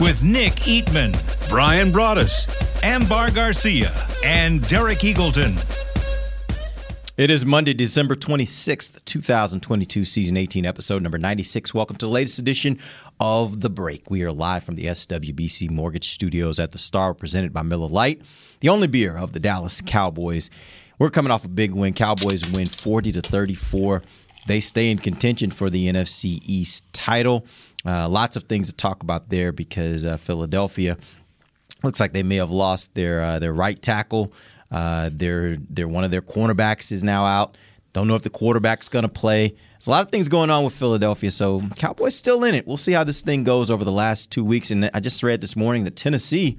With Nick Eatman, Brian Broaddus, Ambar Garcia, and Derek Eagleton. It is Monday, December 26th, 2022, season 18, episode number 96. Welcome to the latest edition of The Break. We are live from the SWBC Mortgage Studios at the Star, presented by Miller Lite, the only beer of the Dallas Cowboys. We're coming off a big win. Cowboys win 40 to 34. They stay in contention for the NFC East title. Uh, lots of things to talk about there because uh, Philadelphia looks like they may have lost their uh, their right tackle. Uh, their their one of their cornerbacks is now out. Don't know if the quarterback's going to play. There's a lot of things going on with Philadelphia, so Cowboys still in it. We'll see how this thing goes over the last two weeks. And I just read this morning that Tennessee,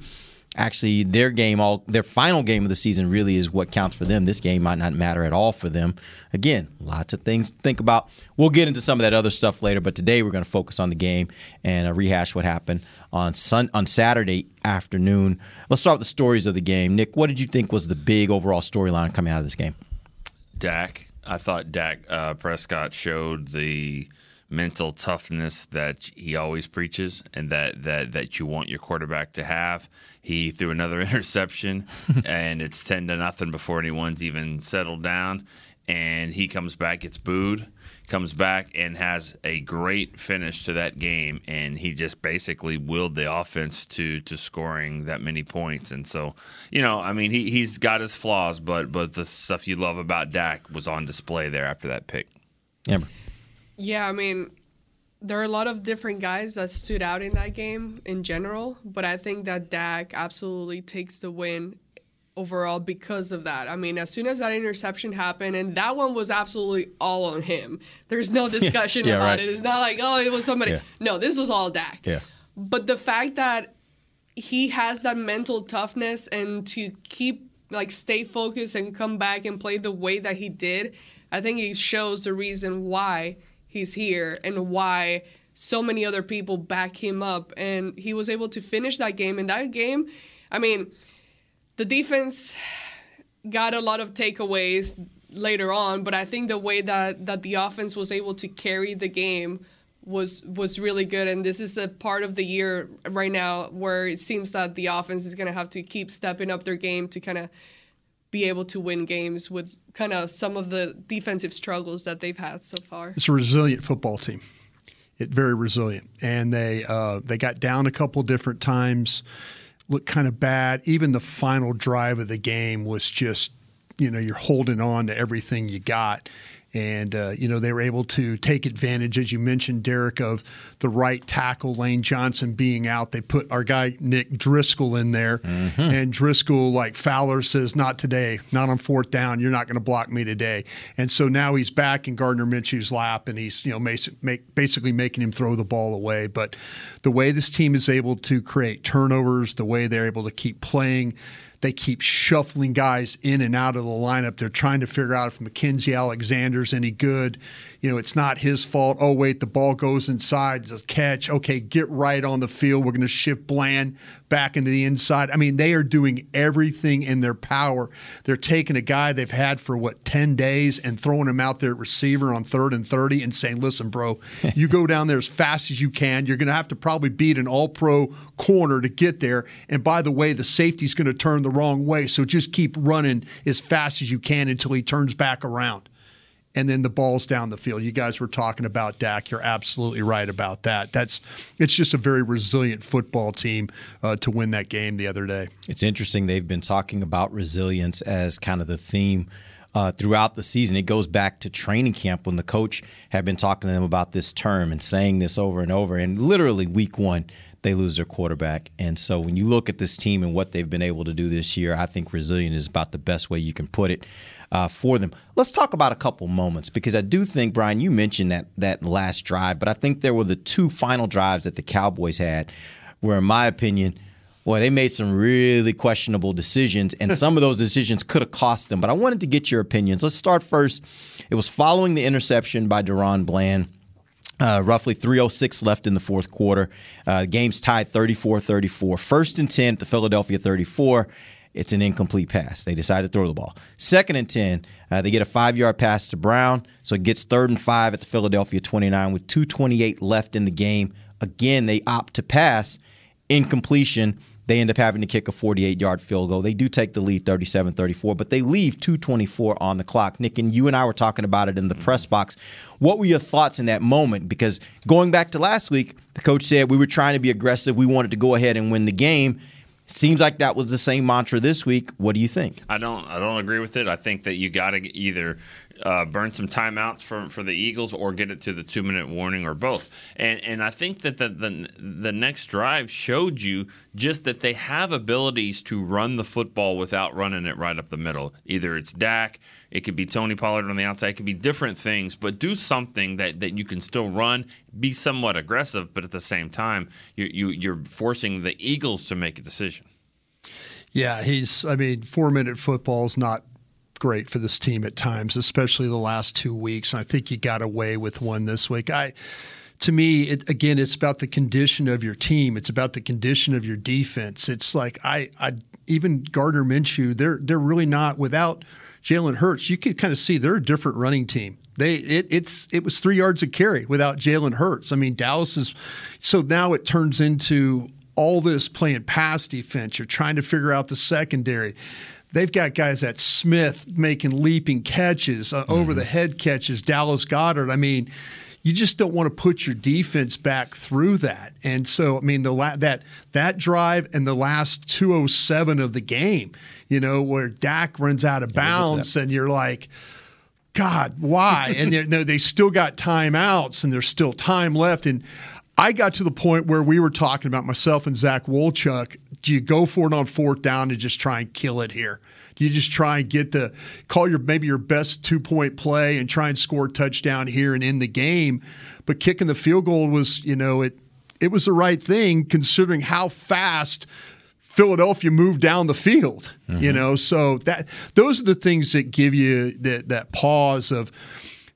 actually, their game, all their final game of the season, really is what counts for them. This game might not matter at all for them. Again, lots of things to think about. We'll get into some of that other stuff later, but today we're going to focus on the game and uh, rehash what happened on Sun on Saturday afternoon. Let's start with the stories of the game. Nick, what did you think was the big overall storyline coming out of this game? Dak. I thought Dak uh, Prescott showed the mental toughness that he always preaches and that, that, that you want your quarterback to have. He threw another interception, and it's 10 to nothing before anyone's even settled down. And he comes back, gets booed, comes back and has a great finish to that game. And he just basically willed the offense to to scoring that many points. And so, you know, I mean, he, he's got his flaws, but but the stuff you love about Dak was on display there after that pick. Ambar. Yeah, I mean, there are a lot of different guys that stood out in that game in general, but I think that Dak absolutely takes the win overall because of that. I mean, as soon as that interception happened, and that one was absolutely all on him. There's no discussion Yeah, about right. it. It's not like, oh, it was somebody. Yeah. No, this was all Dak. Yeah. But the fact that he has that mental toughness and to keep like stay focused and come back and play the way that he did, I think it shows the reason why he's here and why so many other people back him up and he was able to finish that game and that game I mean the defense got a lot of takeaways later on, but I think the way that, that the offense was able to carry the game was was really good. And this is a part of the year right now where it seems that the offense is gonna have to keep stepping up their game to kind of be able to win games with kind of some of the defensive struggles that they've had so far. It's a resilient football team. It very resilient, and they uh, they got down a couple different times, looked kind of bad. Even the final drive of the game was just, you know, you're holding on to everything you got, and uh, you know they were able to take advantage, as you mentioned, Derek, of the right tackle Lane Johnson being out. They put our guy Nick Driscoll in there, and Driscoll, like Fowler says, not today, not on fourth down. You're not going to block me today. And so now he's back in Gardner Minshew's lap, and he's you know basically making him throw the ball away. But the way this team is able to create turnovers, the way they're able to keep playing. They keep shuffling guys in and out of the lineup. They're trying to figure out if Mackenzie Alexander's any good. You know, it's not his fault. Oh, wait, the ball goes inside. A catch. Okay, get right on the field. We're going to shift Bland back into the inside. I mean, they are doing everything in their power. They're taking a guy they've had for, what, 10 days and throwing him out there at receiver on third and 30 and saying, listen, bro, you go down there as fast as you can. You're going to have to probably beat an all pro corner to get there. And by the way, the safety's going to turn the wrong way. So just keep running as fast as you can until he turns back around. And then the ball's down the field. You guys were talking about Dak. You're absolutely right about that. That's it's just a very resilient football team uh, to win that game the other day. It's interesting. They've been talking about resilience as kind of the theme uh, throughout the season. It goes back to training camp when the coach had been talking to them about this term and saying this over and over. And literally, week one, they lose their quarterback. And so when you look at this team and what they've been able to do this year, I think resilient is about the best way you can put it uh, for them. Let's talk about a couple moments because I do think, Brian, you mentioned that that last drive, but I think there were the two final drives that the Cowboys had where, in my opinion, Boy, they made some really questionable decisions, and some of those decisions could have cost them. But I wanted to get your opinions. Let's start first. It was following the interception by DaRon Bland. Uh, roughly 306 left in the fourth quarter. Uh, game's tied 34-34. First and 10 at the Philadelphia 34. It's an incomplete pass. They decide to throw the ball. Second and 10, uh, they get a five-yard pass to Brown, so it gets third and five at the Philadelphia 29 with 228 left in the game. Again, they opt to pass. Incompletion. They end up having to kick a 48 yard field goal. They do take the lead 37 34, but they leave 224 on the clock. Nick, and you and I were talking about it in the mm-hmm. press box. What were your thoughts in that moment? Because going back to last week, the coach said we were trying to be aggressive. We wanted to go ahead and win the game. Seems like that was the same mantra this week. What do you think? I don't. I don't agree with it. I think that you got to either uh, burn some timeouts for for the Eagles or get it to the two minute warning or both. And and I think that the the the next drive showed you just that they have abilities to run the football without running it right up the middle. Either it's Dak, it could be Tony Pollard on the outside, it could be different things, but do something that, that you can still run, be somewhat aggressive, but at the same time, you, you you're forcing the Eagles to make a decision. Yeah, he's. I mean, four minute football is not great for this team at times, especially the last two weeks. And I think you got away with one this week. I. To me, it, again, it's about the condition of your team. It's about the condition of your defense. It's like I, I even Gardner Minshew. They're they're really not without Jalen Hurts. You could kind of see they're a different running team. They it, it's it was three yards of carry without Jalen Hurts. I mean, Dallas is so now it turns into all this playing pass defense. You're trying to figure out the secondary. They've got guys at Smith making leaping catches, uh, mm-hmm. over the head catches, Dallas Goedert. I mean, you just don't want to put your defense back through that. And so, I mean, the la- that that drive and the last 207 of the game, you know, where Dak runs out of bounds, and you're like, God, why? and you know, they still got timeouts, and there's still time left. And I got to the point where we were talking about myself and Zach Wolchuk. Do you go for it on fourth down and just try and kill it here? Do you just try and get the call your maybe your best two point play and try and score a touchdown here and in the game? But kicking the field goal was, you know, it it was the right thing considering how fast Philadelphia moved down the field. Mm-hmm. You know, so that those are the things that give you that that pause of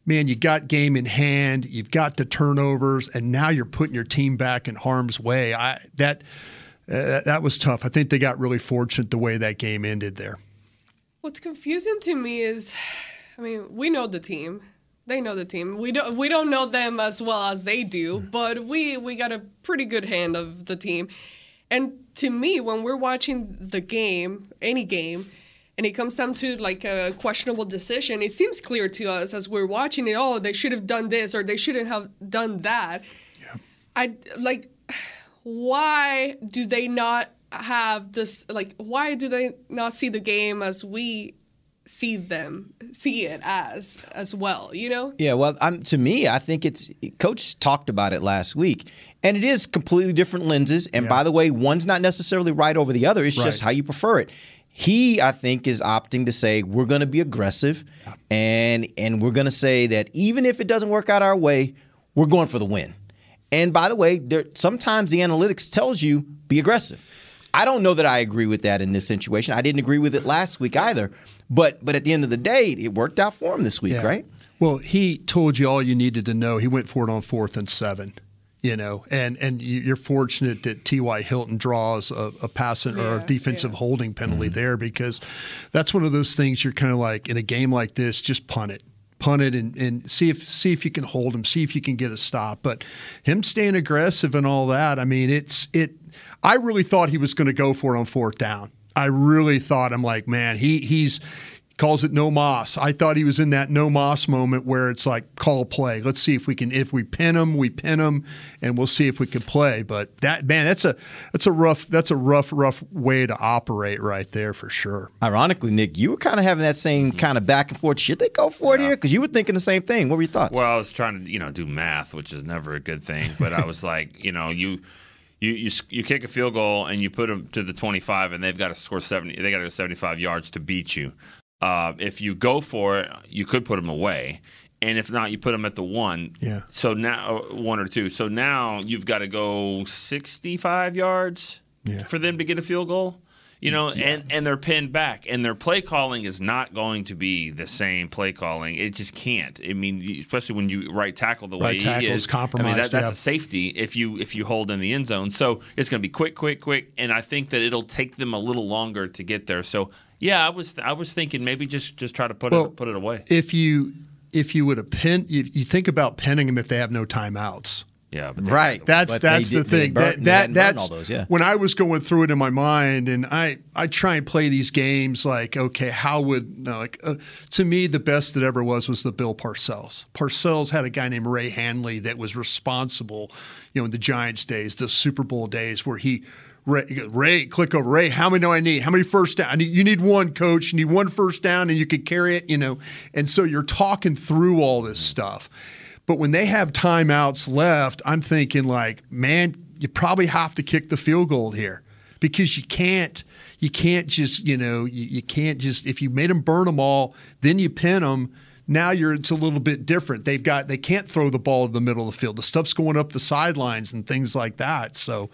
man, you got game in hand, you've got the turnovers, and now you're putting your team back in harm's way. I that uh, that was tough. I think they got really fortunate the way that game ended there. What's confusing to me is, I mean, we know the team. They know the team. We don't we don't know them as well as they do, but we we got a pretty good hand of the team. And to me, when we're watching the game, any game, and it comes down to like a questionable decision, it seems clear to us as we're watching it. Oh, they should have done this or they shouldn't have done that. Yeah. I like. Why do they not have this? Like, why do they not see the game as we see them see it as as well you know yeah well I'm, to me i think it's coach talked about it last week and it is completely different lenses and yeah. by the way one's not necessarily right over the other it's right. just how you prefer it he, I think, is opting to say we're going to be aggressive, and and we're going to say that even if it doesn't work out our way, we're going for the win. And by the way, there, sometimes the analytics tells you be aggressive. I don't know that I agree with that in this situation. I didn't agree with it last week either. But but at the end of the day, it worked out for him this week, yeah. right? Well, he told you all you needed to know. He went for it on fourth and seven you know, and and you're fortunate that T.Y. Hilton draws a, a pass yeah, or a defensive yeah. holding penalty mm-hmm. there because that's one of those things you're kind of like in a game like this, just punt it. Punt it and, and see if see if you can hold him, see if you can get a stop. But him staying aggressive and all that, I mean, it's it. I really thought he was going to go for it on fourth down. I really thought I'm like, man, he he's calls it no moss. I thought he was in that no moss moment where it's like call play. Let's see if we can if we pin him, we pin him, and we'll see if we can play. But that man, that's a that's a rough that's a rough rough way to operate right there for sure. Ironically, Nick, you were kind of having that same mm-hmm. kind of back and forth. Should they go for it here? Because you were thinking the same thing. What were your thoughts? Well, I was trying to you know do math, which is never a good thing. But I was like, you know, you. You, you, you kick a field goal and you put them to the 25 and they've got to score 70 they got to go 75 yards to beat you uh, if you go for it, you could put them away. And if not, you put them at the one. Yeah. So now, uh, one or two. So now you've got to go 65 yards for them to get a field goal. You know, and, and they're pinned back, and their play calling is not going to be the same play calling. It just can't. I mean, especially when you right tackle the way Right he tackle is. is compromised, I mean, that, that's yeah. a safety if you if you hold in the end zone. So it's going to be quick, quick, quick, and I think that it'll take them a little longer to get there. So yeah, I was I was thinking maybe just just try to put Well, it put it away. If you if you would have pinned, you, you think about pinning them if they have no timeouts. Yeah, but Right. That's But that's the did- thing. burnt- that that that's all those, yeah. when I was going through it in my mind, and I I try and play these games like okay, how would no, like uh, to me the best that ever was was the Bill Parcells. Parcells had a guy named Ray Handley that was responsible, you know, in the Giants days, the Super Bowl days, where he. Ray, Ray, click over. Ray, how many do I need? How many first down? I need, you need one, coach. You need one first down, and you can carry it, you know. And so you're talking through all this stuff. But when they have timeouts left, I'm thinking like, man, you probably have to kick the field goal here because you can't you can't just you know you, you can't just if you made them burn them all, then you pin them. Now you're it's a little bit different. They've got they can't throw the ball in the middle of the field. The stuff's going up the sidelines and things like that. So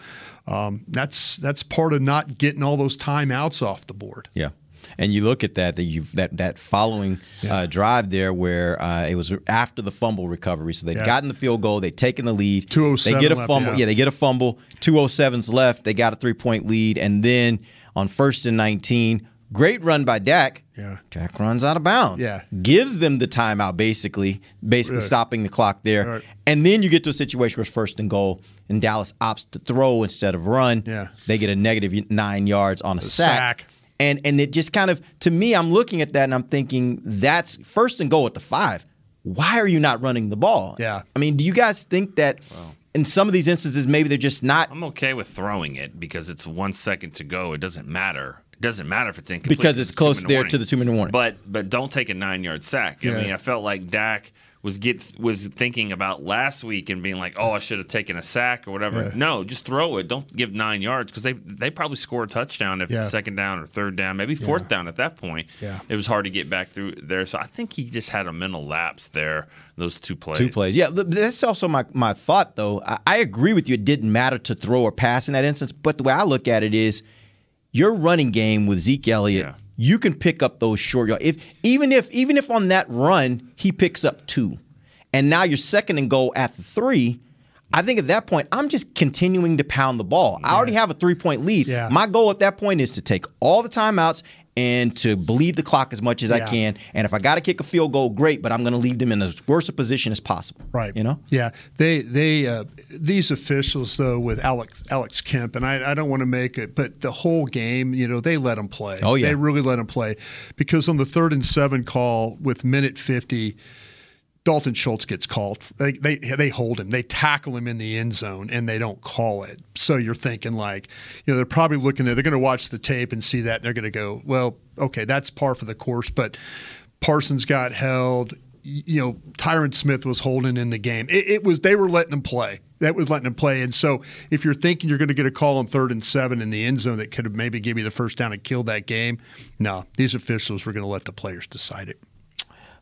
um, that's that's part of not getting all those timeouts off the board. Yeah. And you look at that that you that that following uh, drive there where uh, it was after the fumble recovery, so they'd Yeah. gotten the field goal, they'd taken the lead. 207 They get a left, fumble. yeah. Yeah. they get a fumble. 207's left. They got a three point lead, and then on first and 19, great run by Dak. Yeah. Dak runs out of bounds. Yeah. gives them the timeout, basically, basically Right. stopping the clock there. Right. And then you get to a situation where it's first and goal, and Dallas opts to throw instead of run. Yeah. they get a negative nine yards on a sack. and and it just kind of to me, I'm looking at that and I'm thinking that's first and goal at the five. Why are you not running the ball? Yeah. I mean, do you guys think that in some of these instances maybe they're just not I'm okay with throwing it because it's one second to go. It doesn't matter. It doesn't matter if it's incomplete Because it's two close there warning. to the two-minute warning. But but don't take a nine yard sack. Yeah. I mean, I felt like Dak was get was thinking about last week and being like, oh, I should have taken a sack or whatever. Yeah. No, just throw it. Don't give nine yards because they they probably score a touchdown if Yeah. second down or third down, maybe fourth down at that point. Yeah. It was hard to get back through there. So I think he just had a mental lapse there. Those two plays. two plays? Yeah, that's also my my thought though. I, I agree with you. It didn't matter to throw or pass in that instance, but the way I look at it is your running game with Zeke Elliott. Yeah. You can pick up those short yards. If even if even if on that run he picks up two, and now you're second and goal at the three. I think at that point, I'm just continuing to pound the ball. I already have a three point lead. Yeah. My goal at that point is to take all the timeouts and to bleed the clock as much as I can. And if I got to kick a field goal, great, but I'm going to leave them in as worst a position as possible. Right. You know? Yeah. They they uh, these officials though with Alex Alex Kemp and I, I don't want to make it, but the whole game, you know, they let him play. Oh, yeah. They really let him play because on the third and seven call with minute fifty. Dalton Schultz gets called. They, they they hold him. They tackle him in the end zone, and they don't call it. So you're thinking like, you know, they're probably looking at. They're going to watch the tape and see that. And they're going to go, well, okay, that's par for the course. But Parsons got held. You know, Tyron Smith was holding in the game. It, it was they were letting him play. That was letting him play. And so if you're thinking you're going to get a call on third and seven in the end zone that could have maybe give you the first down and killed that game, no, these officials were going to let the players decide it.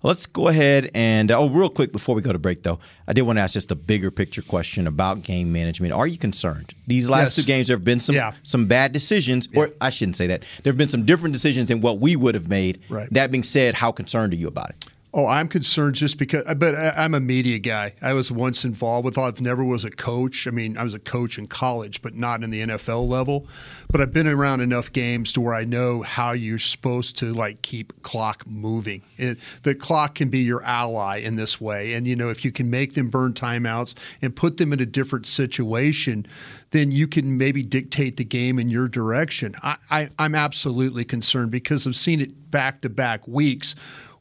Let's go ahead and oh, real quick before we go to break, though, I did want to ask just a bigger picture question about game management. Are you concerned? These last Yes. two games, there have been some Yeah. some bad decisions, or I shouldn't say that. There have been some different decisions than what we would have made. Right. That being said, how concerned are you about it? Oh, I'm concerned just because, uh, but I- I'm a media guy. I was once involved with. I've never was a coach. I mean, I was a coach in college, but not in the NFL level. But I've been around enough games to where I know how you're supposed to like keep clock moving. It, the clock can be your ally in this way, and you know if you can make them burn timeouts and put them in a different situation, then you can maybe dictate the game in your direction. I, I, I'm absolutely concerned because I've seen it back to back weeks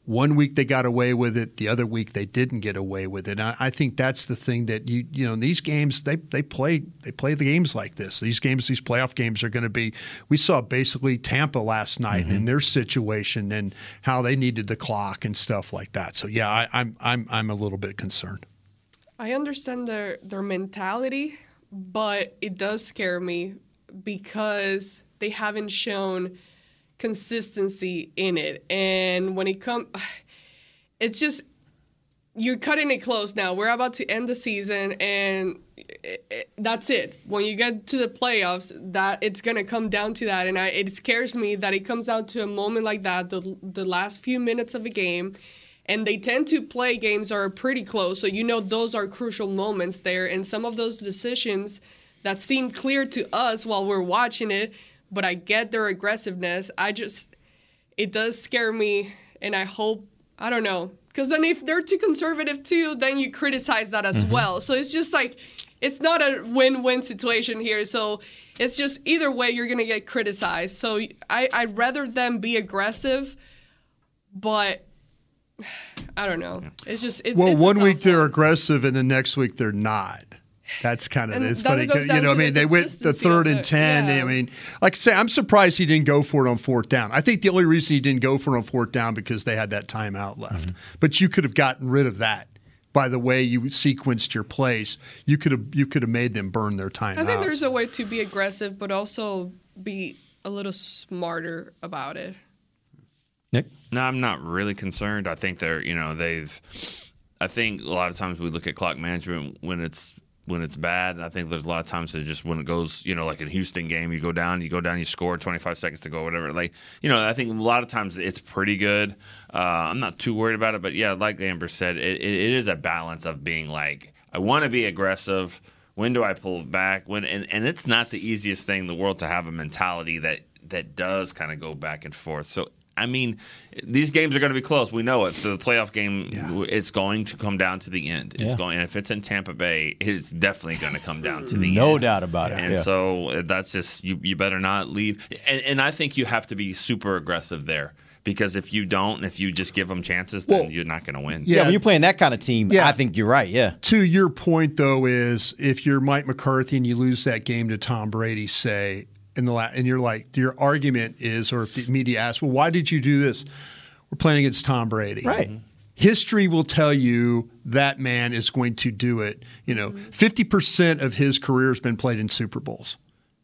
one week they got away with it, the other week they didn't get away with it. And I, I think that's the thing that you you know these games they they play they play the games like this. These games, these playoff games are going to be. We saw basically Tampa last night Mm-hmm. and their situation and how they needed the clock and stuff like that. So yeah, I, I'm I'm I'm a little bit concerned. I understand their their mentality, but it does scare me because they haven't shown consistency in it. And when it comes, it's just you're cutting it close now. We're about to end the season, and it, it, that's it. When you get to the playoffs, that it's gonna come down to that, and I, it scares me that it comes down to a moment like that, the the last few minutes of a game, and they tend to play games are pretty close, so you know those are crucial moments there, and some of those decisions that seem clear to us while we're watching it, but I get their aggressiveness. I just it does scare me, and I hope I don't know because then if they're too conservative too, then you criticize that as mm-hmm. well. So it's just like it's not a win-win situation here. So it's just either way you're gonna get criticized. So I I'd rather them be aggressive, but I don't know. It's just it's Well, it's one tough week they're one. aggressive, and the next week they're not. That's kind of And it's funny. it You down know, I mean, the they went the third of and ten. Yeah. I mean, like I say, I'm surprised he didn't go for it on fourth down. I think the only reason he didn't go for it on fourth down because they had that timeout left. Mm-hmm. But you could have gotten rid of that by the way you sequenced your plays. You could have you could have made them burn their timeout. I think there's a way to be aggressive, but also be a little smarter about it. Nick? No, I'm not really concerned. I think they're, you know, they've. I think a lot of times we look at clock management when it's when it's bad. And I think there's a lot of times that just when it goes, you know, like in Houston game, you go down, you go down, you score 25 seconds to go, whatever. Like, you know, I think a lot of times it's pretty good. Uh, I'm not too worried about it, but yeah, like Ambar said, it, it, is a balance of being like, I want to be aggressive. When do I pull back? When and, and it's not the easiest thing in the world to have a mentality that that does kind of go back and forth. So I mean, these games are going to be close. We know it. The playoff game, it's going to come down to the end. It's Yeah. going, and if it's in Tampa Bay, it's definitely going to come down to the No end. No doubt about it. And yeah. so uh, that's just you. You better not leave. And, and I think you have to be super aggressive there because if you don't, if you just give them chances, then Well, you're not going to win. yeah, yeah. when you're playing that kind of team, Yeah. I think you're right. Yeah. to your point though is if you're Mike McCarthy and you lose that game to Tom Brady, say in the la- and you're like your argument is, or if the media asks, well, why did you do this? We're playing against Tom Brady, Right. History will tell you that man is going to do it. You know, fifty percent of his career has been played in Super Bowls.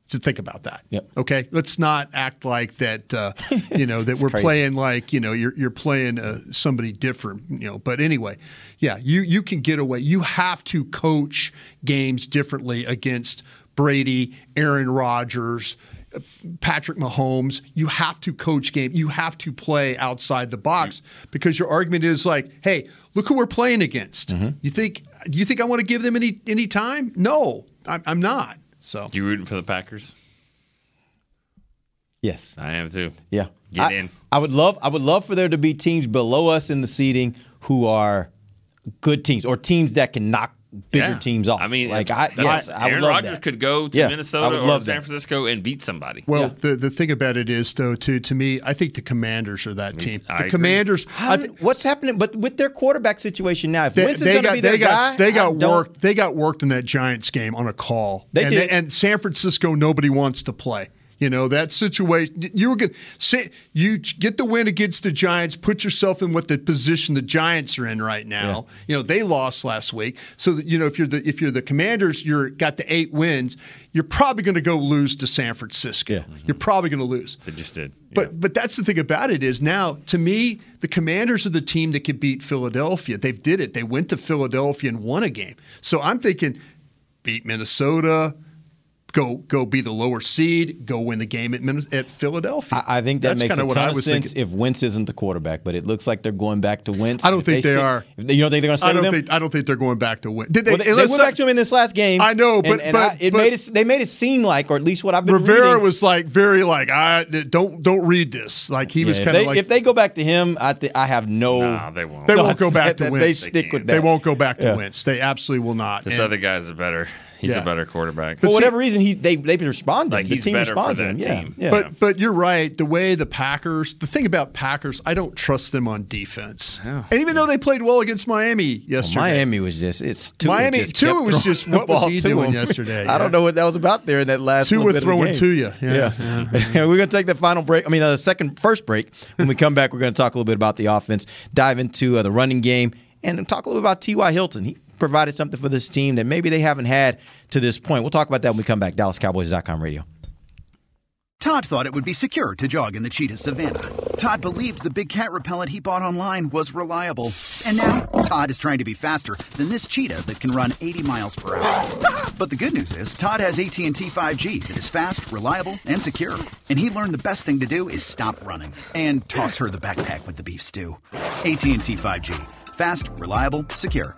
So think about that. Yep. Okay, let's not act like that. Uh, you know that we're crazy. playing like you know you're you're playing uh, somebody different. You know, but anyway, yeah, you you can get away. You have to coach games differently against Brady, Aaron Rodgers. uh, Patrick Mahomes, you have to coach game. You have to play outside the box because your argument is like, "Hey, look who we're playing against." You think? Do you think I want to give them any any time? No, I'm, I'm not. So You rooting for the Packers? Yes. I am too. Yeah. Get I, in. I would love I would love for there to be teams below us in the seeding who are good teams or teams that can knock bigger Yeah. teams off. I mean, like I yes, I would Aaron Rodgers could go to Yeah, Minnesota or love San that. Francisco and beat somebody. Well, Yeah. the the thing about it is, though, to to me, I think the Commanders are that team. I the agree. Commanders, How I did- what's happening? But with their quarterback situation now, if they, Wentz is going to got be their they got guy, they I got don't- worked. They got worked in that Giants game on a call. They and did. and San Francisco, nobody wants to play. You know that situation. You were good. Say you get the win against the Giants. Put yourself in what the position the Giants are in right now. You know they lost last week, so that, you know if you're the if you're the Commanders, you're got the eight wins. You're probably going to go lose to San Francisco. Yeah. You're mm-hmm. probably going to lose. They just did. But but that's the thing about it is now to me the Commanders are the team that could beat Philadelphia. They did it. They went to Philadelphia and won a game. So I'm thinking beat Minnesota, go go be the lower seed, go win the game at at Philadelphia. I, I think that that's makes a what ton of sense thinking. if Wentz isn't the quarterback. But it looks like they're going back to Wentz. I don't think they stick- are. they- You don't think they're going to stay I don't with him? think I don't think they're going back to win. Did they? Well, they, they went I- back to him in this last game. I know, but- and but- I- it but- made it. They made it seem like, or at least what I've been Rivera reading, was like very like I don't don't read this. Like he was Yeah, if kind of they, like if they go back to him, I th- I have no. Nah, they won't. They won't go back to that They Wentz. They stick with that. they won't go back to Yeah. Wentz. They absolutely will not. This other guy's a better. He's Yeah. a better quarterback. For see- whatever reason, he they they responded. Like, the he's team better responds to him. Yeah, team. yeah. But but you're right. The way the Packers, the thing about Packers, I don't trust them on defense. Yeah. And even though they played well against Miami yesterday, Miami was just it's Tua Miami- just Tua kept was throwing just- the what was ball he doing him. yesterday? I don't know what that was about there in that last two little bit of the throwing to you. Yeah. Yeah. we're going to take the final break. I mean, the second, first break. When we come back, we're going to talk a little bit about the offense, dive into uh, the running game, and talk a little bit about T.Y. Hilton. He provided something for this team that maybe they haven't had to this point. We'll talk about that when we come back. DallasCowboys.com radio. Todd thought it would be secure to jog in the cheetah savannah. Todd believed the big cat repellent he bought online was reliable. And now Todd is trying to be faster than this cheetah that can run 80 miles per hour. But the good news is Todd has AT&T 5G that is fast, reliable, and secure. And he learned the best thing to do is stop running and toss her the backpack with the beef stew. AT&T 5G. Fast, reliable, secure.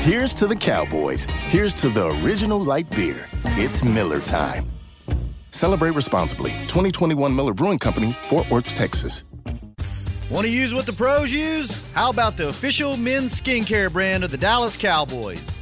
Here's to the Cowboys. Here's to the original light beer. It's Miller Time. Celebrate responsibly. 2021 Miller Brewing Company, Fort Worth, Texas. Want to use what the pros use? How about the official men's skincare brand of the Dallas Cowboys?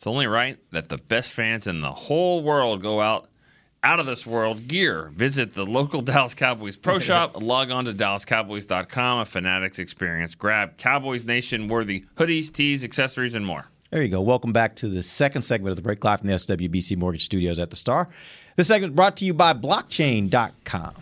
It's only right that the best fans in the whole world go out out of this world gear. Visit the local Dallas Cowboys Pro Shop. Log on to DallasCowboys.com, a Fanatics experience. Grab Cowboys Nation worthy hoodies, tees, accessories, and more. There you go. Welcome back to the second segment of the break live from the SWBC Mortgage Studios at the Star. This segment brought to you by blockchain.com.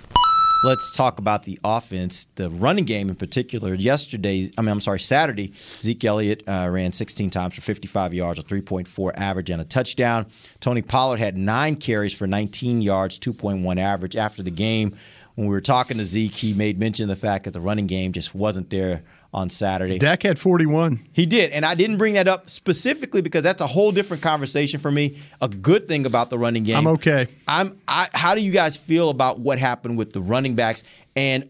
Let's talk about the offense, the running game in particular. Yesterday, I mean, I'm sorry, Saturday, Zeke Elliott uh, ran 16 times for 55 yards, a 3.4 average, and a touchdown. Tony Pollard had nine carries for 19 yards, 2.1 average. After the game, when we were talking to Zeke, he made mention of the fact that the running game just wasn't there on Saturday. Dak had 41. He did, and I didn't bring that up specifically because that's a whole different conversation for me. A good thing about the running game. I'm okay. I'm. I, how do you guys feel about what happened with the running backs? And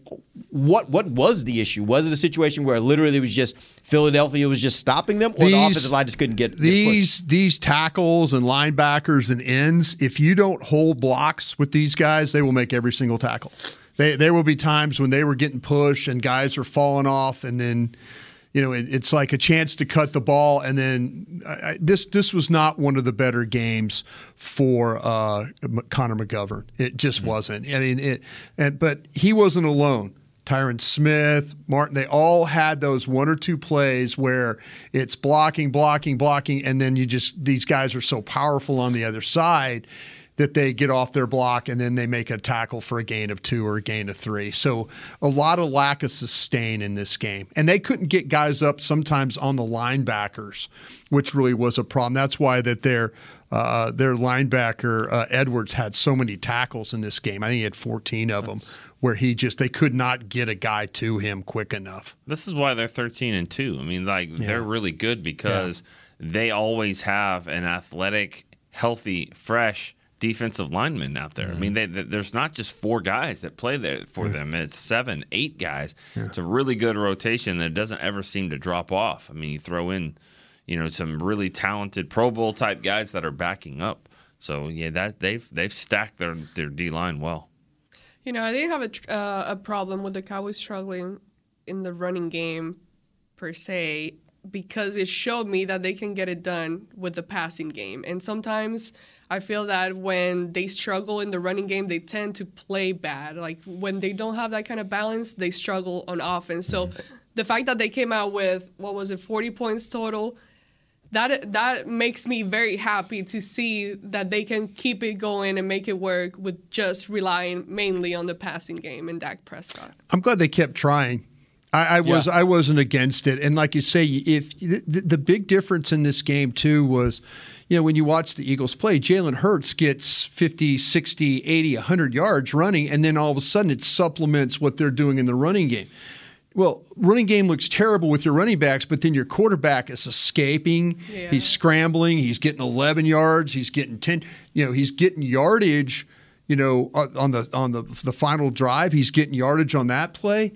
what what was the issue? Was it a situation where literally it was just Philadelphia was just stopping them, or These- the offensive line just couldn't get, get these pushed? these tackles and linebackers and ends. If you don't hold blocks with these guys, they will make every single tackle. They, there will be times when they were getting pushed and guys are falling off, and then you know it, it's like a chance to cut the ball. And then I, I, this this was not one of the better games for uh, Connor McGovern. It just wasn't. I mean it, and, but he wasn't alone. Tyron Smith, Martin, they all had those one or two plays where it's blocking, blocking, blocking, and then you just these guys are so powerful on the other side that they get off their block and then they make a tackle for a gain of two or a gain of three. So a lot of lack of sustain in this game. And they couldn't get guys up sometimes on the linebackers, which really was a problem. That's why that their uh, their linebacker uh, Edwards had so many tackles in this game. I think he had 14 of them where he just they could not get a guy to him quick enough. This is why they're 13 and 2. I mean, like they're really good because they always have an athletic, healthy, fresh defensive linemen out there. I mean, they, they- there's not just four guys that play there for them. It's seven, eight guys. It's a really good rotation that doesn't ever seem to drop off. I mean, you throw in, you know, some really talented Pro Bowl type guys that are backing up. So yeah, that they've they've stacked their their D line well. You know, I didn't have a, tr- uh, a problem with the Cowboys struggling in the running game per se because it showed me that they can get it done with the passing game. And sometimes I feel that when they struggle in the running game, they tend to play bad. Like when they don't have that kind of balance, they struggle on offense. So mm-hmm. the fact that they came out with what was it, 40 points total, that that makes me very happy to see that they can keep it going and make it work with just relying mainly on the passing game and Dak Prescott. I'm glad they kept trying. I, I was Yeah. I wasn't against it, and like you say, if the, the big difference in this game too was, you know, when you watch the Eagles play, Jalen Hurts gets 50, 60, 80, 100 yards running, and then all of a sudden it supplements what they're doing in the running game. Well, running game looks terrible with your running backs, but then your quarterback is escaping. Yeah. He's scrambling. He's getting 11 yards. He's getting 10. You know, he's getting yardage. You know, on on the on the the final drive, he's getting yardage on that play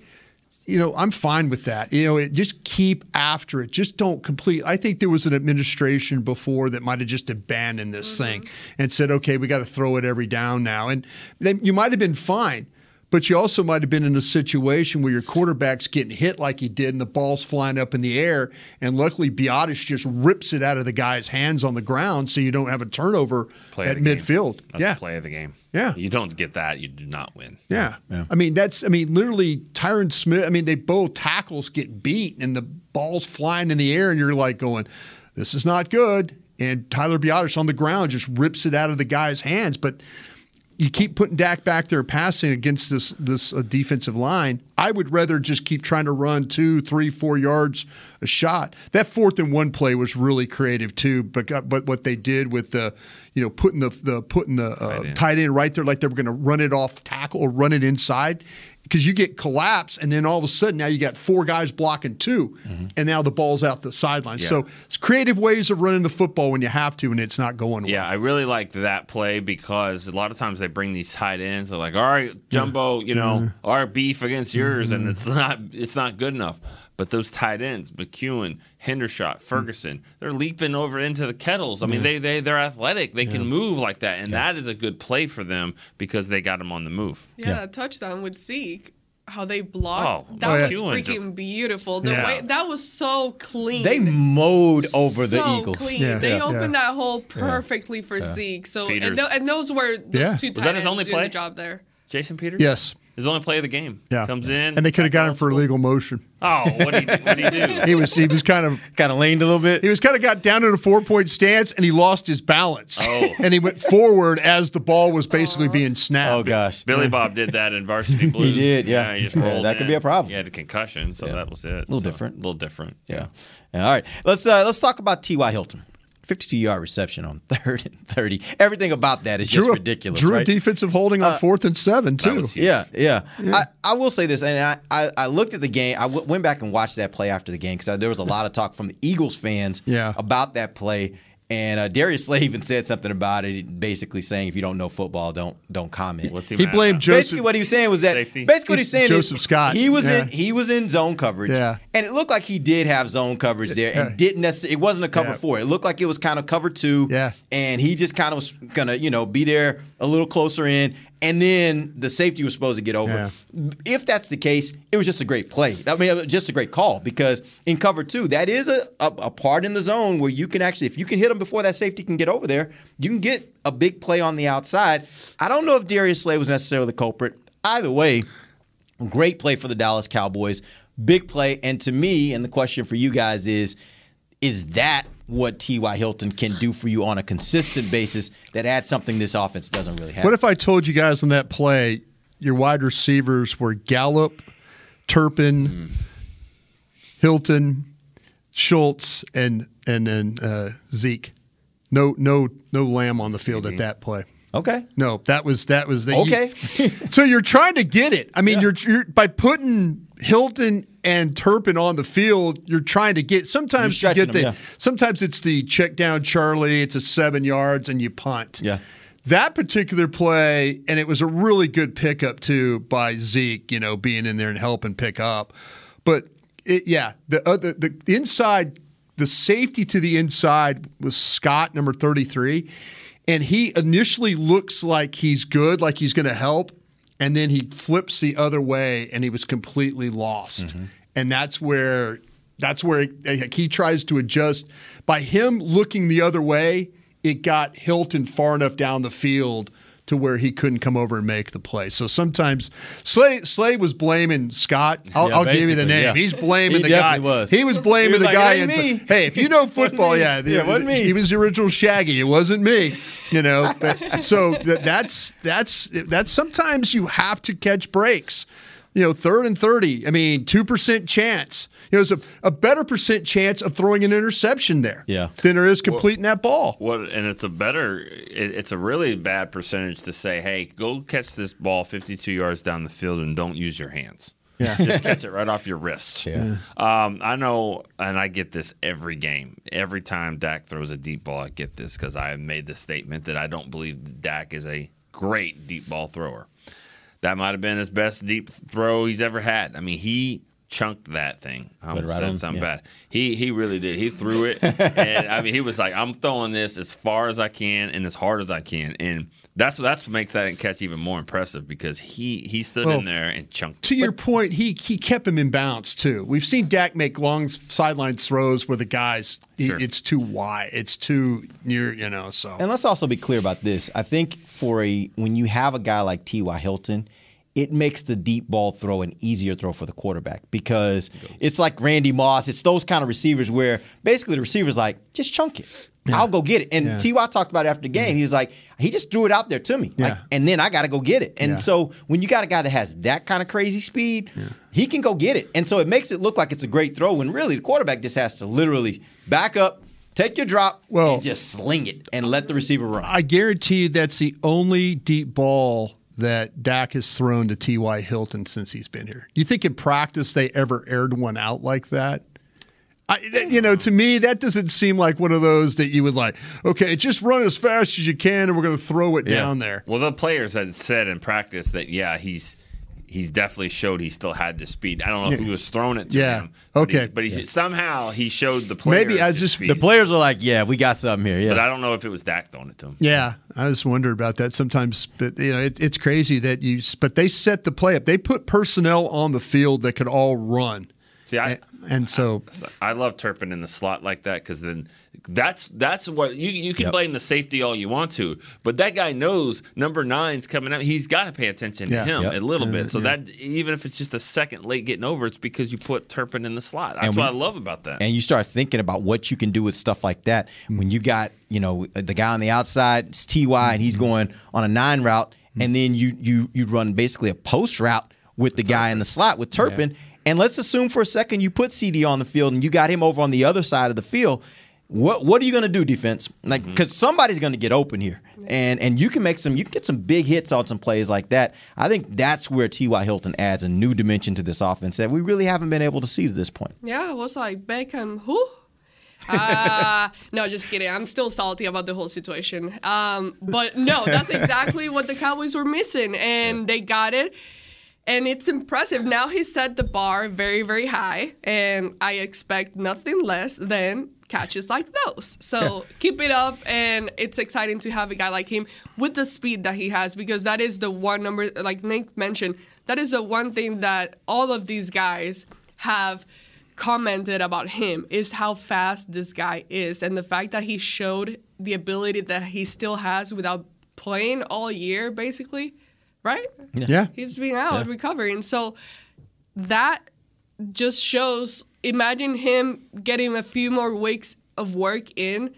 you know, I'm fine with that. You know, it, just keep after it. Just don't complete. I think there was an administration before that might have just abandoned this thing mm-hmm. and said, okay, we got to throw it every down now. And then you might have been fine, but you also might have been in a situation where your quarterback's getting hit like he did and the ball's flying up in the air. And luckily, Biadasz just rips it out of the guy's hands on the ground so you don't have a turnover Play at of the game. midfield. That's yeah. the play of the game. Yeah. You don't get that, you do not win. Yeah. I mean, that's, I mean, literally, Tyron Smith, I mean, they both tackles get beat and the ball's flying in the air, and you're like going, this is not good. And Tyler Biadasz on the ground just rips it out of the guy's hands. But you keep putting Dak back there passing against this this uh, defensive line. I would rather just keep trying to run two, three, four yards a shot. That fourth and one play was really creative too. But but what they did with the, you know, putting the the putting the uh, tight end right there, like they were going to run it off tackle or run it inside. Because you get collapse, and then all of a sudden now you got four guys blocking 2 mm-hmm. and now the ball's out the sideline. Yeah. So it's creative ways of running the football when you have to, and it's not going well. Yeah, I really like that play because a lot of times they bring these tight ends. They're like, "All right, Jumbo, you know, our beef against yours," and mm-hmm. it's not it's not good enough. But those tight ends, McKeon, Hendershot, Ferguson, they're leaping over into the kettles. I mean, Yeah. they they they're athletic. They can move like that, and that is a good play for them because they got them on the move. Yeah, that touchdown with Zeke, how they blocked. Oh, that oh, yeah. was freaking just- beautiful. The Yeah. way that was so clean. They mowed over the so Eagles. Clean. They opened that hole perfectly for Yeah. Zeke. So and, tho- and those were those Yeah. two Was that his ends only doing play? the job there. Jason Peters. Yes. His only play of the game. Yeah. comes in and they could have got him for illegal motion. Oh, what he what he do? he was he was kind of kind of leaned a little bit. He was kind of got down in a four point stance and he lost his balance. Oh. and he went forward as the ball was basically being snapped. Oh gosh, Billy Bob did that in Varsity Blues. He did, yeah. he just Yeah, rolled that could be a problem. He had a concussion, so that was it. A little different. A little different. Yeah. Yeah, All right. Let's uh, let's talk about T.Y. Hilton. 52 yard reception on third and 30. Everything about that is just a- ridiculous. Drew a right? defensive holding on Uh, fourth and seven too. Yeah, yeah. I, I will say this, and I, I, I looked at the game. I w- went back and watched that play after the game because there was a lot of talk from the Eagles fans Yeah. about that play. And uh, Darius Slay even said something about it, basically saying, "If you don't know football, don't don't comment." What's He he blamed Josiah. Basically, what he was saying was that Safety? basically what he's saying Joseph is Scott. He was in he was in zone coverage, Yeah. and it looked like he did have zone coverage there, and didn't necessarily. It wasn't a cover Yeah. four. It looked like it was kind of cover two. Yeah. and he just kind of was gonna you know be there a little closer in, and then the safety was supposed to get over. If that's the case, it was just a great play. I mean, was just a great call because in cover two, that is a, a, a part in the zone where you can actually, if you can hit him before that safety can get over there, you can get a big play on the outside. I don't know if Darius Slay was necessarily the culprit. Either way, great play for the Dallas Cowboys. Big play. And to me, and the question for you guys is, is that what T.Y. Hilton can do for you on a consistent basis that adds something this offense doesn't really have? What if I told you guys on that play your wide receivers were Gallup, Turpin, Hilton, Schultz, and and then uh, Zeke? No, no, no Lamb on the field at that play. Okay. No, that was that was the Okay. so you're trying to get it. I mean, you're, you're by putting Hilton and Turpin on the field. You're trying to get. Sometimes you get the. them, yeah. Sometimes it's the check down Charlie. It's a seven yards and you punt. Yeah. That particular play, and it was a really good pickup too by Zeke. You know, being in there and helping pick up. But it, yeah, the other the, the inside, the safety to the inside was Scott, number thirty three, and he initially looks like he's good, like he's going to help, and then he flips the other way, and he was completely lost. Mm-hmm. And that's where that's where he, he tries to adjust. By him looking the other way, it got Hilton far enough down the field to where he couldn't come over and make the play. So sometimes Slay, Slay was blaming Scott. I'll, Yeah, I'll give you the name. yeah. He's blaming He the guy. was. He was blaming He was the like, guy. "It and so- hey, if you know football, yeah, Yeah, wasn't me. He was the original Shaggy. It wasn't me. You know. But, so that, that's that's that's sometimes you have to catch breaks. You know, third and 30. I mean, 2% chance. You know, there's a, a better percent chance of throwing an interception there Yeah. than there is completing that ball. What and it's a better, it, it's a really bad percentage to say, hey, go catch this ball 52 yards down the field and don't use your hands. Yeah. Just catch it right off your wrist. Yeah. Um, I know, and I get this every game. Every time Dak throws a deep ball, I get this because I have made the statement that I don't believe Dak is a great deep ball thrower. That might have been his best deep throw he's ever had. I mean, he chunked that thing. I Put it almost right said on- something yeah. bad. He he really did. He threw it, and I mean, he was like, "I'm throwing this as far as I can and as hard as I can," and that's that's what makes that catch even more impressive because he he stood Well, in there and chunked. To your point, he he kept him in bounds too. We've seen Dak make long sideline throws where the guys he- Sure. it's too wide, it's too near, you know. So And let's also be clear about this. I think for a when you have a guy like T.Y. Hilton, it makes the deep ball throw an easier throw for the quarterback because it's like Randy Moss. It's those kind of receivers where basically the receiver's like, just chunk it. I'll go get it. And Yeah. T.Y. talked about it after the game. He was like, he just threw it out there to me. Like, and then I got to go get it. And Yeah. so when you got a guy that has that kind of crazy speed, he can go get it. And so it makes it look like it's a great throw when really the quarterback just has to literally back up, take your drop, Well- and just sling it and let the receiver run. I guarantee you that's the only deep ball that Dak has thrown to T.Y. Hilton since he's been here. Do you think in practice they ever aired one out like that? I, you know, to me, that doesn't seem like one of those that you would like. Okay, just run as fast as you can, and we're going to throw it down there. Well, the players had said in practice that yeah, he's he's definitely showed he still had the speed. I don't know Yeah. who was throwing it to Yeah. him. but he- Okay. but he, somehow he showed the players. Maybe I his just- speed. The players were like, "Yeah, we got something here." Yeah. But I don't know if it was Dak throwing it to him. Yeah, I just wonder about that sometimes. But you know, it, it's crazy that you. But they set the play up. They put personnel on the field that could all run, See, I and, and so I love Turpin in the slot like that because then that's that's what you you can Yep. blame the safety all you want to, but that guy knows number nine's coming up. He's got to pay attention Yeah. to him Yep. a little bit. Uh, so that even if it's just a second late getting over, it's because you put Turpin in the slot. That's And what I love about that. and you start thinking about what you can do with stuff like that mm-hmm. when you got you know the guy on the outside, it's Ty, and he's mm-hmm. going on a nine route, and mm-hmm. then you you you run basically a post route with the guy in the slot with Turpin. And let's assume for a second you put CeeDee on the field and you got him over on the other side of the field. What what are you going to do, defense? Like because somebody's going to get open here, and and you can make some you can get some big hits on some plays like that. I think that's where T.Y. Hilton adds a new dimension to this offense that we really haven't been able to see to this point. Yeah, it was like Beckham. Who? Ah, no, just kidding. I'm still salty about the whole situation. Um, but no, that's exactly what the Cowboys were missing, and they got it. And it's impressive. Now he set the bar very, very high, and I expect nothing less than catches like those. So keep it up, and it's exciting to have a guy like him with the speed that he has, because that is the one number, like Nick mentioned, that is the one thing that all of these guys have commented about him is how fast this guy is and the fact that he showed the ability that he still has without playing all year basically right? Yeah, he's been out recovering. So that just shows imagine him getting a few more weeks of work in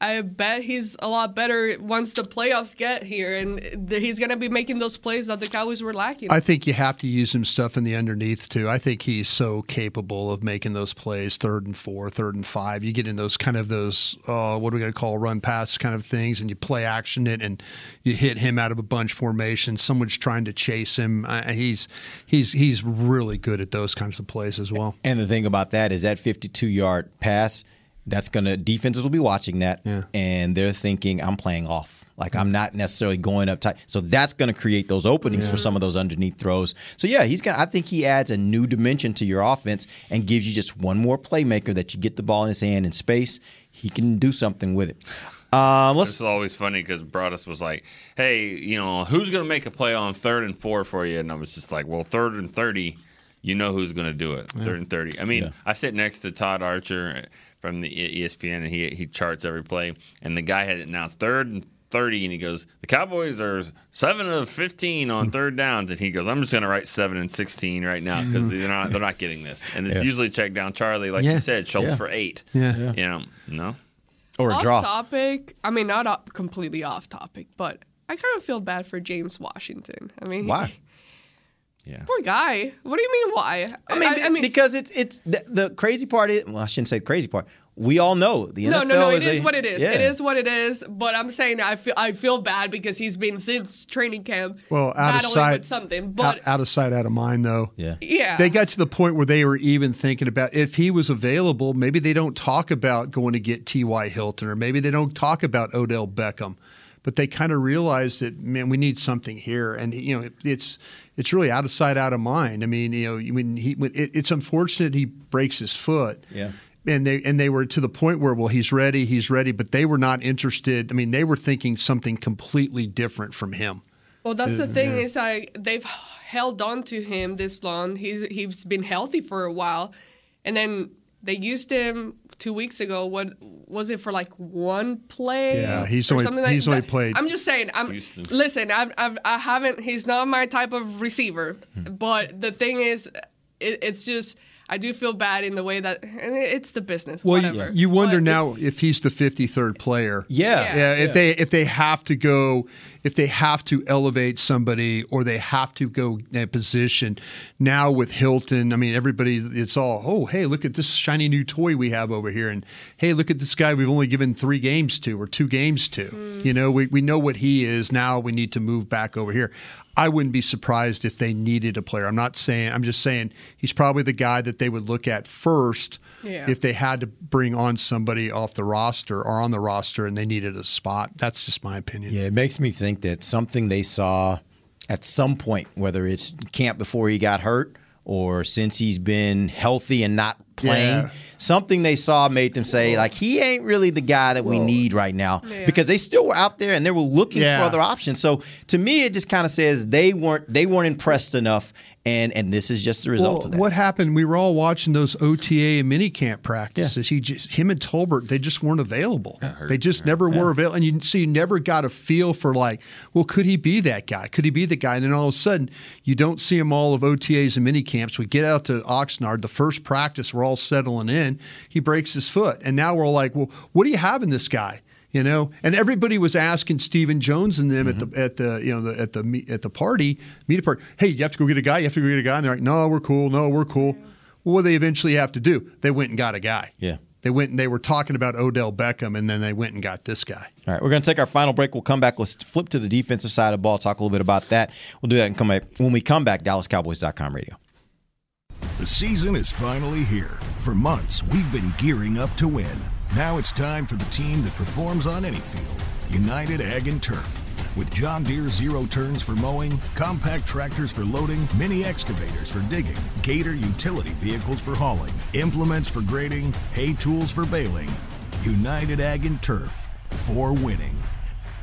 I bet he's a lot better once the playoffs get here, and th- he's going to be making those plays that the Cowboys were lacking. I think you have to use him stuff in the underneath too. I think he's so capable of making those plays, third and four, third and five. You get in those kind of those uh, what are we going to call run pass kind of things, and you play action it, and you hit him out of a bunch formation. Someone's trying to chase him. Uh, he's he's he's really good at those kinds of plays as well. And the thing about that is that 52 yard pass, that's going to, defenses will be watching that Yeah. and they're thinking, I'm playing off. Like I'm not necessarily going up tight. So that's going to create those openings for some of those underneath throws. So yeah, he's going to, I think he adds a new dimension to your offense and gives you just one more playmaker that you get the ball in his hand in space. He can do something with it. Um, let's It's always funny because Broaddus was like, "Hey, you know, who's going to make a play on third and four for you?" And I was just like, "Well, third and thirty, you know who's going to do it. Third and thirty. I mean, Yeah. I sit next to Todd Archer from the E- ESPN, and he he charts every play. And the guy had announced third and thirty, and he goes, "The Cowboys are seven of fifteen on third downs." And he goes, "I'm just going to write seven and sixteen right now because they're not they're not getting this." And it's Yeah. usually check down Charlie, like Yeah. you said, Schultz Yeah. for eight. Yeah. You know, no. or a off draw. topic. I mean, not off, completely off topic, but I kind of feel bad for James Washington. I mean, he- Why? Yeah. Poor guy. What do you mean why? I mean, because it's it's the, the crazy part is well, I shouldn't say the crazy part. We all know the no, NFL no, no. It is is a- what it is. Yeah. It is what it is. But I'm saying I feel I feel bad because he's been since training camp Well, out of sight, with something. But out, out of sight, out of mind, though. Yeah. Yeah. They got to the point where they were even thinking about if he was available, maybe they don't talk about going to get T.Y. Hilton or maybe they don't talk about Odell Beckham. But they kind of realized that, man, we need something here. And, you know, it's it's really out of sight, out of mind. I mean, you know, when he, when it, it's unfortunate he breaks his foot. Yeah. And they and they were to the point where well he's ready he's ready but they were not interested I mean they were thinking something completely different from him Well, that's the thing yeah. is like they've held on to him this long. He's he's been healthy for a while, and then they used him two weeks ago. What was it for? Like one play? Yeah, he's only- something like he's only that? played- I'm just saying. I'm Houston. listen. I've, I've I haven't. He's not my type of receiver. Hmm. But the thing is, it, it's just. I do feel bad in the way that and it's the business. Well, whatever. you, you wonder now if he's the 53rd player. Yeah. yeah. If Yeah. they if they have to go, if they have to elevate somebody or they have to go in a position. Now with Hilton, I mean, everybody, it's all, oh, hey, look at this shiny new toy we have over here, and hey, look at this guy we've only given three games to or two games to. Hmm. You know, we we know what he is. Now we need to move back over here. I wouldn't be surprised if they needed a player. I'm not saying. I'm just saying he's probably the guy that they would look at first Yeah. if they had to bring on somebody off the roster or on the roster and they needed a spot. That's just my opinion. Yeah, it makes me think that something they saw at some point, whether it's camp before he got hurt or since he's been healthy and not playing, Yeah. Something they saw made them say, like, he ain't really the guy that we need right now. Yeah. Because they still were out there and they were looking Yeah. for other options. So to me, it just kind of says they weren't they weren't impressed enough and and this is just the result Well, of that. what happened? We were all watching those OTA and minicamp practices. He just, him and Tolbert, they just weren't available. They just never were available. And you so you never got a feel for like, well, could he be that guy? Could he be the guy? And then all of a sudden, you don't see him all of OTAs and minicamps. We get out to Oxnard, the first practice, we're all settling in. He breaks his foot, and now we're like, well, what do you have in this guy? You know, and everybody was asking Stephen Jones and them at mm-hmm. the at the you know the, at the me- at the party meet party. Hey, you have to go get a guy. You have to go get a guy. And they're like, No, we're cool. No, we're cool. Well, what do they eventually have to do? They went and got a guy. Yeah. They went and they were talking about Odell Beckham, and then they went and got this guy. All right, we're going to take our final break. We'll come back. Let's flip to the defensive side of the ball, talk a little bit about that. We'll do that and come back when we come back. DallasCowboys.com radio. The season is finally here. For months, we've been gearing up to win. Now it's time for the team that performs on any field United Ag and Turf. With John Deere zero turns for mowing, compact tractors for loading, mini excavators for digging, Gator utility vehicles for hauling, implements for grading, hay tools for baling. United Ag and Turf for winning.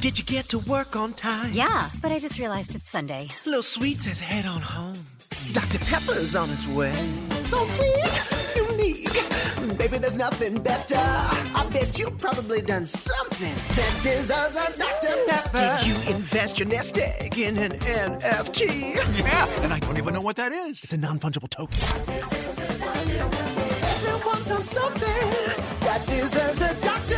Did you get to work on time? Yeah, but I just realized it's Sunday. Little Sweet says head on home. Dr. Pepper's on its way. So sweet, unique. Baby, there's nothing better. I bet you've probably done something that deserves a Dr. Pepper. Did you invest your nest egg in an NFT? Yeah, and I don't even know what that is. It's a non fungible token. Everyone's done something that deserves a Dr.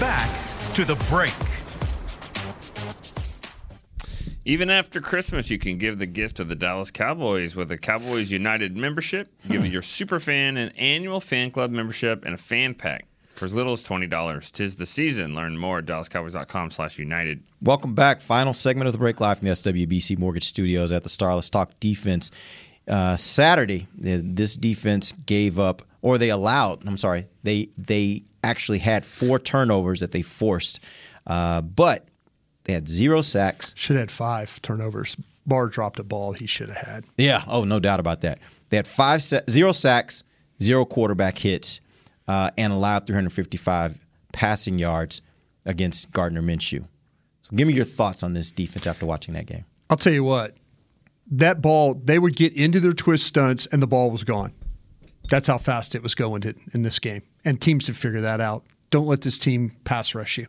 Back to the break. Even after Christmas, you can give the gift of the Dallas Cowboys with a Cowboys United membership. Give your super fan an annual fan club membership and a fan pack for as little as twenty dollars. Tis the season. Learn more at DallasCowboys.com/slash/united. Welcome back. Final segment of the break live from the SWBC Mortgage Studios at the Star. Let's talk defense. Uh, Saturday, this defense gave up, or they allowed. I'm sorry, they they actually had four turnovers that they forced, uh, but they had zero sacks. Should have had five turnovers. Barr dropped a ball he should have had. Yeah. Oh, no doubt about that. They had five sa- zero sacks, zero quarterback hits, uh, and allowed 355 passing yards against Gardner Minshew. So, give me your thoughts on this defense after watching that game. I'll tell you what, that ball, they would get into their twist stunts and the ball was gone. That's how fast it was going to, in this game. And teams have figured that out. Don't let this team pass rush you.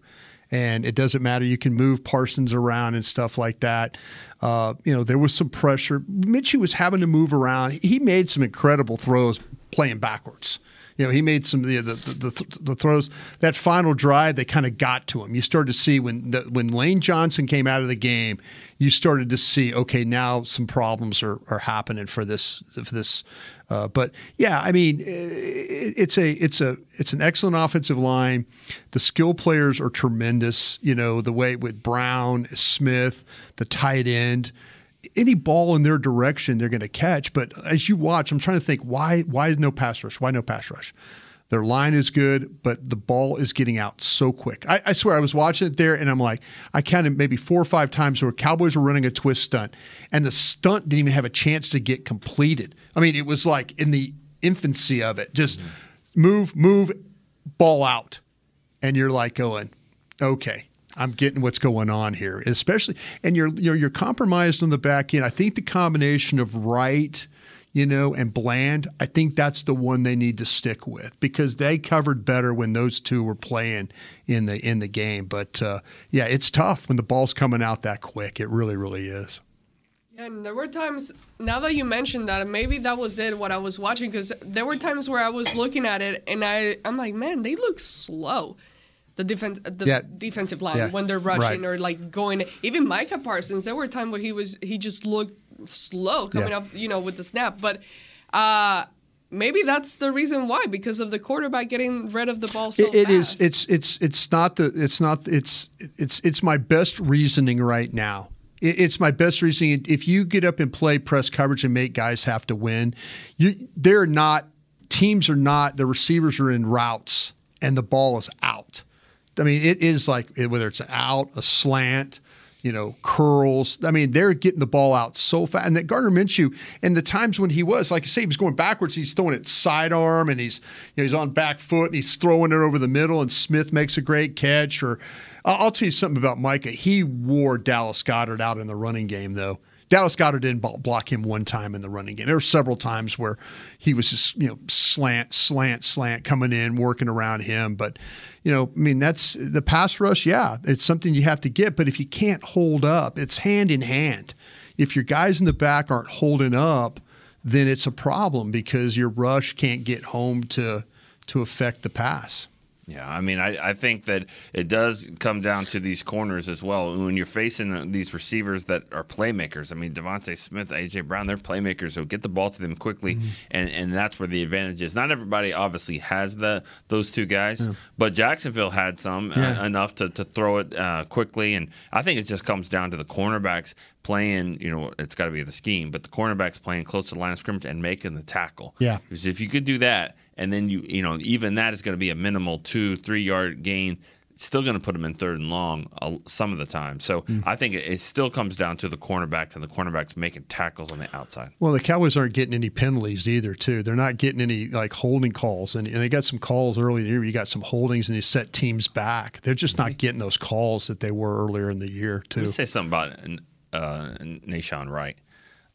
And it doesn't matter. You can move Parsons around and stuff like that. Uh, you know, there was some pressure. Minshew was having to move around. He made some incredible throws playing backwards. You know, he made some the the, the, the throws. That final drive, they kind of got to him. You started to see when the, when Lane Johnson came out of the game, you started to see okay, now some problems are, are happening for this for this. Uh, but yeah, I mean, it's a it's a it's an excellent offensive line. The skill players are tremendous. You know, the way with Brown, Smith, the tight end any ball in their direction they're going to catch. But as you watch, I'm trying to think why why no pass rush? Why no pass rush? Their line is good, but the ball is getting out so quick. I, I, swear, I was watching it there, and I'm like, I counted maybe four or five times where Cowboys were running a twist stunt, and the stunt didn't even have a chance to get completed. I mean, it was like in the infancy of it, just mm-hmm. move, move, ball out, and you're like going, okay, I'm getting what's going on here, especially, and you're you're, you're compromised on the back end. I think the combination of right you know, and Bland, I think that's the one they need to stick with because they covered better when those two were playing in the in the game. But uh, yeah, it's tough when the ball's coming out that quick. It really, really is. And there were times, now that you mentioned that, maybe that was it, what I was watching, because there were times where I was looking at it and I, I'm like, man, they look slow the defense the yeah. defensive line yeah. when they're rushing right. or like going even Micah Parsons there were times where he was he just looked slow coming yeah. up you know with the snap but uh maybe that's the reason why because of the quarterback getting rid of the ball so it, it is, it's it's it's not the it's not it's it's it's my best reasoning right now it's my best reasoning if you get up and play press coverage and make guys have to win you they're not teams are not the receivers are in routes and the ball is out I mean, it is like eh, whether it's out, a slant, you know, curls. I mean, they're getting the ball out so fast. And that Gardner Minshew, and the times when he was, like I say, he was going backwards, he's throwing it sidearm and he's you know, he's on back foot and he's throwing it over the middle, and Smith makes a great catch. Or I'll tell you something about Micah. He wore Dallas Goedert out in the running game, though. Dallas Goedert didn't block him one time in the running game. There were several times where he was just, you know, slant, slant, slant coming in, working around him. But, you know, I mean, that's the pass rush. Yeah, it's something you have to get. But if you can't hold up, it's hand in hand. If your guys in the back aren't holding up, then it's a problem because your rush can't get home to to affect the pass. Yeah, I mean, I, I think that it does come down to these corners as well. When you're facing these receivers that are playmakers, I mean, DeVonta Smith, AJ Brown, they're playmakers, so get the ball to them quickly, mm-hmm. and, and that's where the advantage is. Not everybody obviously has the those two guys, yeah. but Jacksonville had some yeah. uh, enough to, to throw it uh, quickly, and I think it just comes down to the cornerbacks playing, you know, it's got to be the scheme, but the cornerbacks playing close to the line of scrimmage and making the tackle. Yeah. Because if you could do that, and then you, you know, even that is going to be a minimal two, three yard gain. Still going to put them in third and long uh, some of the time. So mm. I think it, it, still comes down to the cornerbacks and the cornerbacks making tackles on the outside. Well, the Cowboys aren't getting any penalties either, too. They're not getting any like holding calls, and, and they got some calls early in the year. You got some holdings, and they set teams back. They're just not getting those calls that they were earlier in the year, too. Let me say something about uh, Nahshon Wright.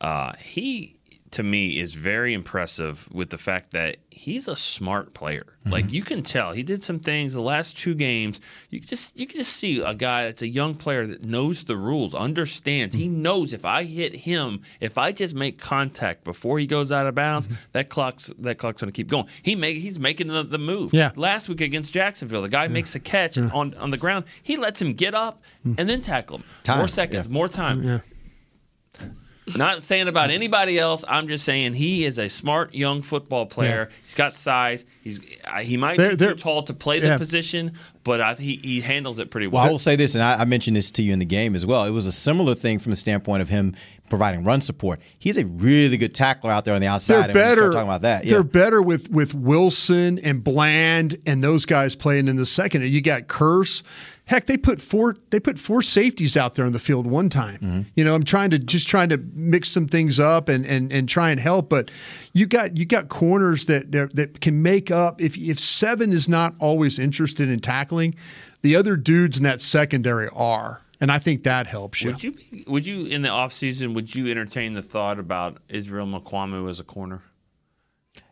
Uh, he to me is very impressive with the fact that he's a smart player. Mm-hmm. Like you can tell, he did some things the last two games. You just you can just see a guy that's a young player that knows the rules, understands. Mm-hmm. He knows if I hit him, if I just make contact before he goes out of bounds, mm-hmm. that clock's that clock's going to keep going. He make he's making the, the move. Yeah. Last week against Jacksonville, the guy yeah. makes a catch yeah. on on the ground. He lets him get up mm. and then tackle him. Time. More seconds, yeah. more time. Yeah Not saying about anybody else. I'm just saying he is a smart young football player. He's got size. He's uh, he might They're- be they're- too tall to play the position, but I, he he handles it pretty well. Well, I will say this, and I, I mentioned this to you in the game as well. It was a similar thing from the standpoint of him providing run support. He's a really good tackler out there on the outside. They're and when you start better. talking about that. They're Yeah. better with with Wilson and Bland and those guys playing in the second. You got Kearse. Heck, they put four they put four safeties out there on the field one time. Mm-hmm. You know, I'm trying to just trying to mix some things up and and and try and help, but you got you got corners that that that can make up if if seven is not always interested in tackling, the other dudes in that secondary are. And I think that helps you. Would you be, would you in the offseason, would you entertain the thought about Israel Mukuamu as a corner?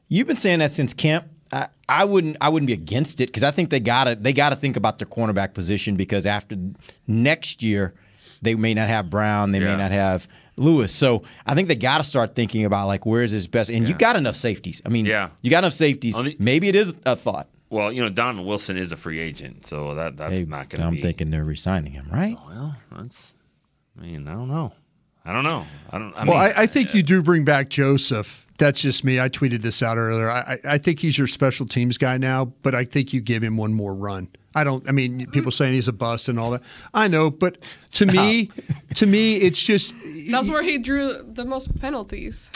You've been saying that since camp. I, I wouldn't. I wouldn't be against it because I think they gotta. They gotta think about their cornerback position because after next year, they may not have Brown. They Yeah. may not have Lewis. So I think they got to start thinking about like where's his best. And you got enough safeties. I mean, Yeah. you got enough safeties. The- Maybe it is a thought. Well, you know, Donovan Wilson is a free agent, so that that's Hey, not going to I'm be. thinking they're resigning him, right? Oh, well, that's. I mean, I don't know. I don't know. I don't. I well, mean, I, I think you do bring back Joseph. That's just me. I tweeted this out earlier. I, I I think he's your special teams guy now, but I think you give him one more run. I don't. I mean, mm-hmm. people saying he's a bust and all that. I know, but to me, to me, it's just That's where he drew the most penalties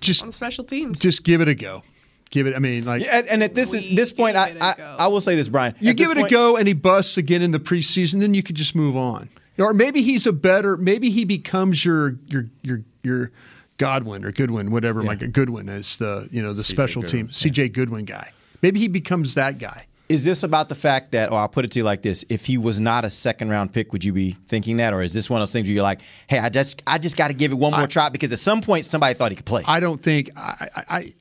just on special teams. just give it a go. Give it. I mean, like Yeah, and, and at this this point, I, I I will say this, Bryan. you At give it point- a go, and he busts again in the preseason, then you could just move on. Or maybe he's a better. Maybe he becomes your your your your Godwin or Goodwin, whatever. Like a Goodwin is the you know the special team Goodwin, C.J. Goodwin guy. Maybe he becomes that guy. Is this about the fact that, or I'll put it to you like this: If he was not a second round pick, would you be thinking that, or is this one of those things where you're like, "Hey, I just, I just got to give it one more try because at some point somebody thought he could play." I don't think I, I, I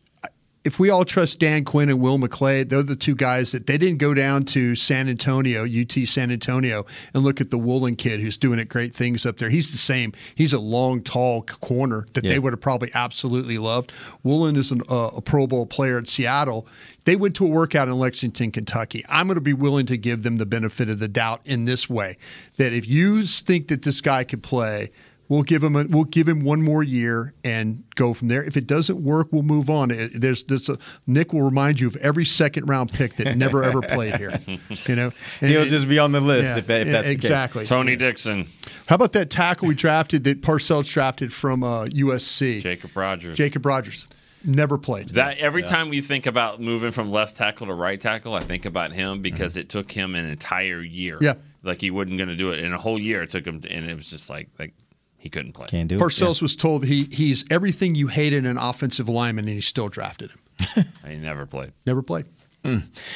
if we all trust Dan Quinn and Will McClay, they're the two guys that they didn't go down to San Antonio, UT San Antonio, and look at the Woolen kid who's doing it great things up there. He's the same. He's a long, tall corner that Yeah. they would have probably absolutely loved. Woolen is an, uh, a Pro Bowl player at Seattle. They went to a workout in Lexington, Kentucky. I'm going to be willing to give them the benefit of the doubt in this way that if you think that this guy could play, We'll give him a, we'll give him one more year and go from there. If it doesn't work, we'll move on. It- There's this a, Nick will remind you of every second round pick that never ever played here. You know, And He'll it- just be on the list yeah, if, if yeah, that's the case. exactly. Tony Dixon, How about that tackle we drafted that Parcells drafted from uh, USC? Jacob Rogers. Jacob Rogers never played. That every time we think about moving from left tackle to right tackle, I think about him because it took him an entire year. Yeah. like he wasn't going to do it in a whole year. It took him, and it was just like like he couldn't play. Can't do it. Parcells was told he he's everything you hate in an offensive lineman, and he still drafted him. He never played. Never played. All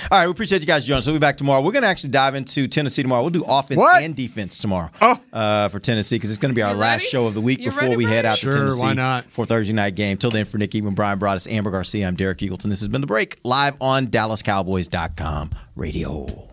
right, we appreciate you guys joining us. We'll be back tomorrow. We're going to actually dive into Tennessee tomorrow. We'll do offense What? and defense tomorrow Oh. uh, for Tennessee because it's going to be our You last ready? show of the week You before ready, we head out Sure, to Tennessee why not? for Thursday night game. Till then, for Nick Eatman, Bryan Broaddus, Ambar Garcia, I'm Derek Eagleton. This has been The Break live on DallasCowboys.com radio.